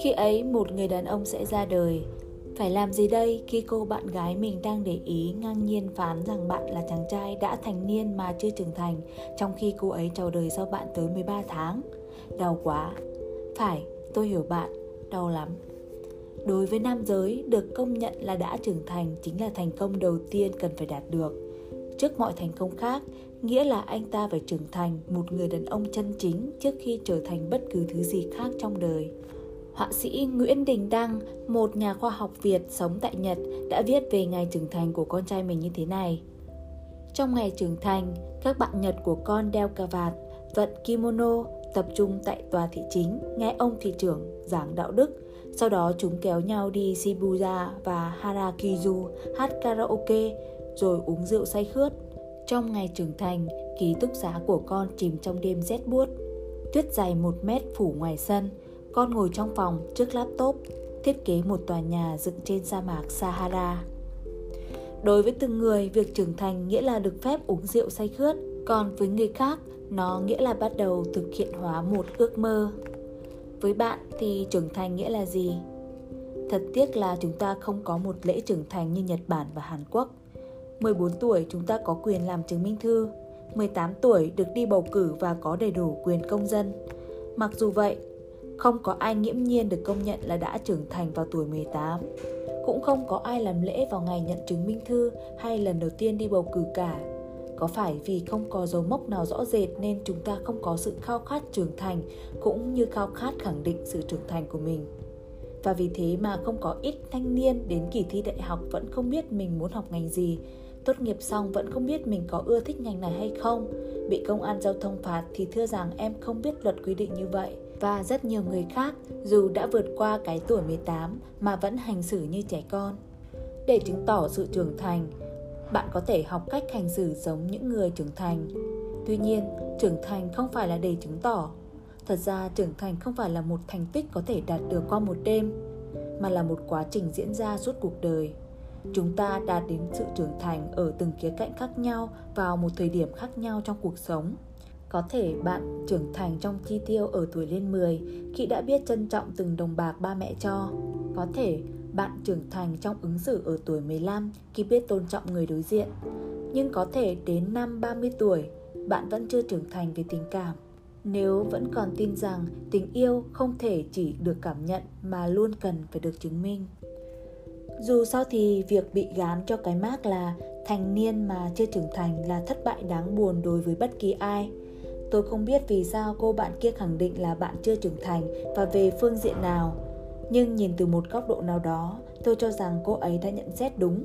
Khi ấy một người đàn ông sẽ ra đời. Phải làm gì đây khi cô bạn gái mình đang để ý ngang nhiên phán rằng bạn là chàng trai đã thành niên mà chưa trưởng thành Trong khi cô ấy chào đời sau bạn tới 13 tháng? Đau quá. Phải, tôi hiểu bạn, đau lắm. Đối với nam giới, được công nhận là đã trưởng thành chính là thành công đầu tiên cần phải đạt được. Trước mọi thành công khác, nghĩa là anh ta phải trưởng thành một người đàn ông chân chính trước khi trở thành bất cứ thứ gì khác trong đời họa sĩ Nguyễn Đình Đăng, một nhà khoa học Việt sống tại Nhật, đã viết về ngày trưởng thành của con trai mình như thế này. Trong ngày trưởng thành, các bạn Nhật của con đeo cà vạt, vận kimono, tập trung tại tòa thị chính, nghe ông thị trưởng giảng đạo đức. Sau đó chúng kéo nhau đi Shibuya và Harakizu hát karaoke, rồi uống rượu say khướt. Trong ngày trưởng thành, ký túc xá của con chìm trong đêm rét buốt. Tuyết dày một mét phủ ngoài sân, con ngồi trong phòng trước laptop thiết kế một tòa nhà dựng trên sa mạc Sahara. Đối với từng người, việc trưởng thành nghĩa là được phép uống rượu say khướt, còn với người khác, nó nghĩa là bắt đầu thực hiện hóa một ước mơ. Với bạn thì trưởng thành nghĩa là gì? Thật tiếc là chúng ta không có một lễ trưởng thành như Nhật Bản và Hàn Quốc. 14 tuổi chúng ta có quyền làm chứng minh thư, 18 tuổi được đi bầu cử và có đầy đủ quyền công dân. Mặc dù vậy, không có ai nghiễm nhiên được công nhận là đã trưởng thành vào tuổi 18. Cũng không có ai làm lễ vào ngày nhận chứng minh thư hay lần đầu tiên đi bầu cử cả. Có phải vì không có dấu mốc nào rõ rệt nên chúng ta không có sự khao khát trưởng thành cũng như khao khát khẳng định sự trưởng thành của mình? Và vì thế mà không có ít thanh niên đến kỳ thi đại học vẫn không biết mình muốn học ngành gì, tốt nghiệp xong vẫn không biết mình có ưa thích ngành này hay không, bị công an giao thông phạt thì thưa rằng em không biết luật quy định như vậy và rất nhiều người khác dù đã vượt qua cái tuổi 18 mà vẫn hành xử như trẻ con. Để chứng tỏ sự trưởng thành, bạn có thể học cách hành xử giống những người trưởng thành. Tuy nhiên, trưởng thành không phải là để chứng tỏ. Thật ra trưởng thành không phải là một thành tích có thể đạt được qua một đêm, mà là một quá trình diễn ra suốt cuộc đời. Chúng ta đạt đến sự trưởng thành ở từng khía cạnh khác nhau vào một thời điểm khác nhau trong cuộc sống. Có thể bạn trưởng thành trong chi tiêu ở tuổi lên 10 khi đã biết trân trọng từng đồng bạc ba mẹ cho. Có thể bạn trưởng thành trong ứng xử ở tuổi 15 khi biết tôn trọng người đối diện. Nhưng có thể đến năm 30 tuổi, bạn vẫn chưa trưởng thành về tình cảm. Nếu vẫn còn tin rằng tình yêu không thể chỉ được cảm nhận mà luôn cần phải được chứng minh. Dù sao thì việc bị gán cho cái mác là thành niên mà chưa trưởng thành là thất bại đáng buồn đối với bất kỳ ai Tôi không biết vì sao cô bạn kia khẳng định là bạn chưa trưởng thành và về phương diện nào. Nhưng nhìn từ một góc độ nào đó, tôi cho rằng cô ấy đã nhận xét đúng.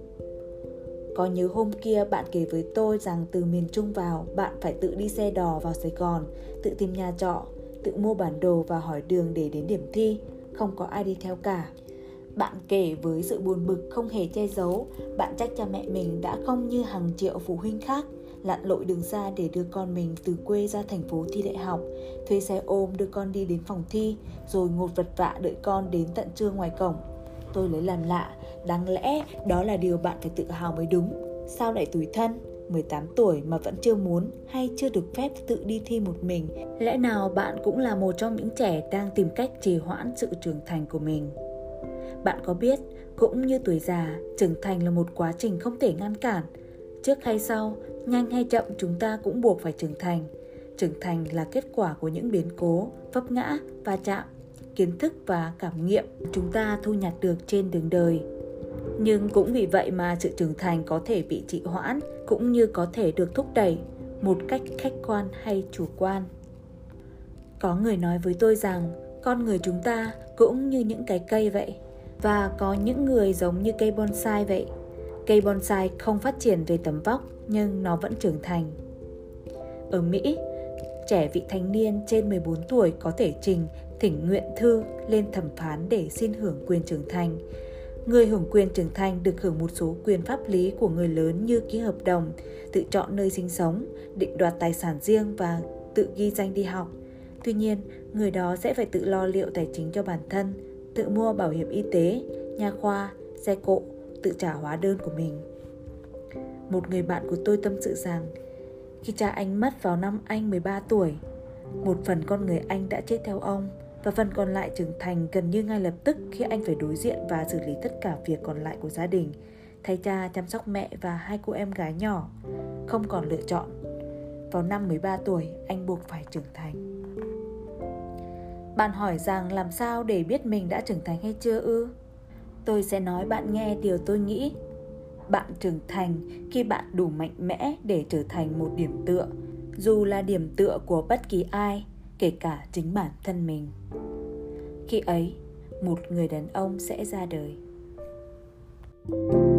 Có nhớ hôm kia bạn kể với tôi rằng từ miền Trung vào, bạn phải tự đi xe đò vào Sài Gòn, tự tìm nhà trọ, tự mua bản đồ và hỏi đường để đến điểm thi, không có ai đi theo cả. Bạn kể với sự buồn bực không hề che giấu, bạn trách cha mẹ mình đã không như hàng triệu phụ huynh khác lặn lội đường xa để đưa con mình từ quê ra thành phố thi đại học, thuê xe ôm đưa con đi đến phòng thi, rồi ngột vật vạ đợi con đến tận trưa ngoài cổng. Tôi lấy làm lạ, đáng lẽ đó là điều bạn phải tự hào mới đúng. Sao lại tủi thân? 18 tuổi mà vẫn chưa muốn hay chưa được phép tự đi thi một mình. Lẽ nào bạn cũng là một trong những trẻ đang tìm cách trì hoãn sự trưởng thành của mình? Bạn có biết, cũng như tuổi già, trưởng thành là một quá trình không thể ngăn cản. Trước hay sau, nhanh hay chậm chúng ta cũng buộc phải trưởng thành. Trưởng thành là kết quả của những biến cố vấp ngã va chạm. Kiến thức và cảm nghiệm chúng ta thu nhặt được trên đường đời. Nhưng cũng vì vậy mà sự trưởng thành có thể bị trì hoãn cũng như có thể được thúc đẩy một cách khách quan hay chủ quan. Có người nói với tôi rằng con người chúng ta cũng như những cái cây vậy và có những người giống như cây bonsai vậy cây bonsai không phát triển về tầm vóc nhưng nó vẫn trưởng thành. Ở Mỹ, trẻ vị thành niên trên 14 tuổi có thể trình thỉnh nguyện thư lên thẩm phán để xin hưởng quyền trưởng thành. Người hưởng quyền trưởng thành được hưởng một số quyền pháp lý của người lớn như ký hợp đồng, tự chọn nơi sinh sống, định đoạt tài sản riêng và tự ghi danh đi học. Tuy nhiên, người đó sẽ phải tự lo liệu tài chính cho bản thân, tự mua bảo hiểm y tế, nha khoa, xe cộ, tự trả hóa đơn của mình. Một người bạn của tôi tâm sự rằng khi cha anh mất vào năm anh 13 tuổi, một phần con người anh đã chết theo ông và phần còn lại trưởng thành gần như ngay lập tức khi anh phải đối diện và xử lý tất cả việc còn lại của gia đình, thay cha chăm sóc mẹ và hai cô em gái nhỏ, không còn lựa chọn. Vào năm 13 tuổi, anh buộc phải trưởng thành. Bạn hỏi rằng làm sao để biết mình đã trưởng thành hay chưa ư? Tôi sẽ nói bạn nghe điều tôi nghĩ. Bạn trưởng thành khi bạn đủ mạnh mẽ để trở thành một điểm tựa, dù là điểm tựa của bất kỳ ai, kể cả chính bản thân mình. Khi ấy, một người đàn ông sẽ ra đời. thank you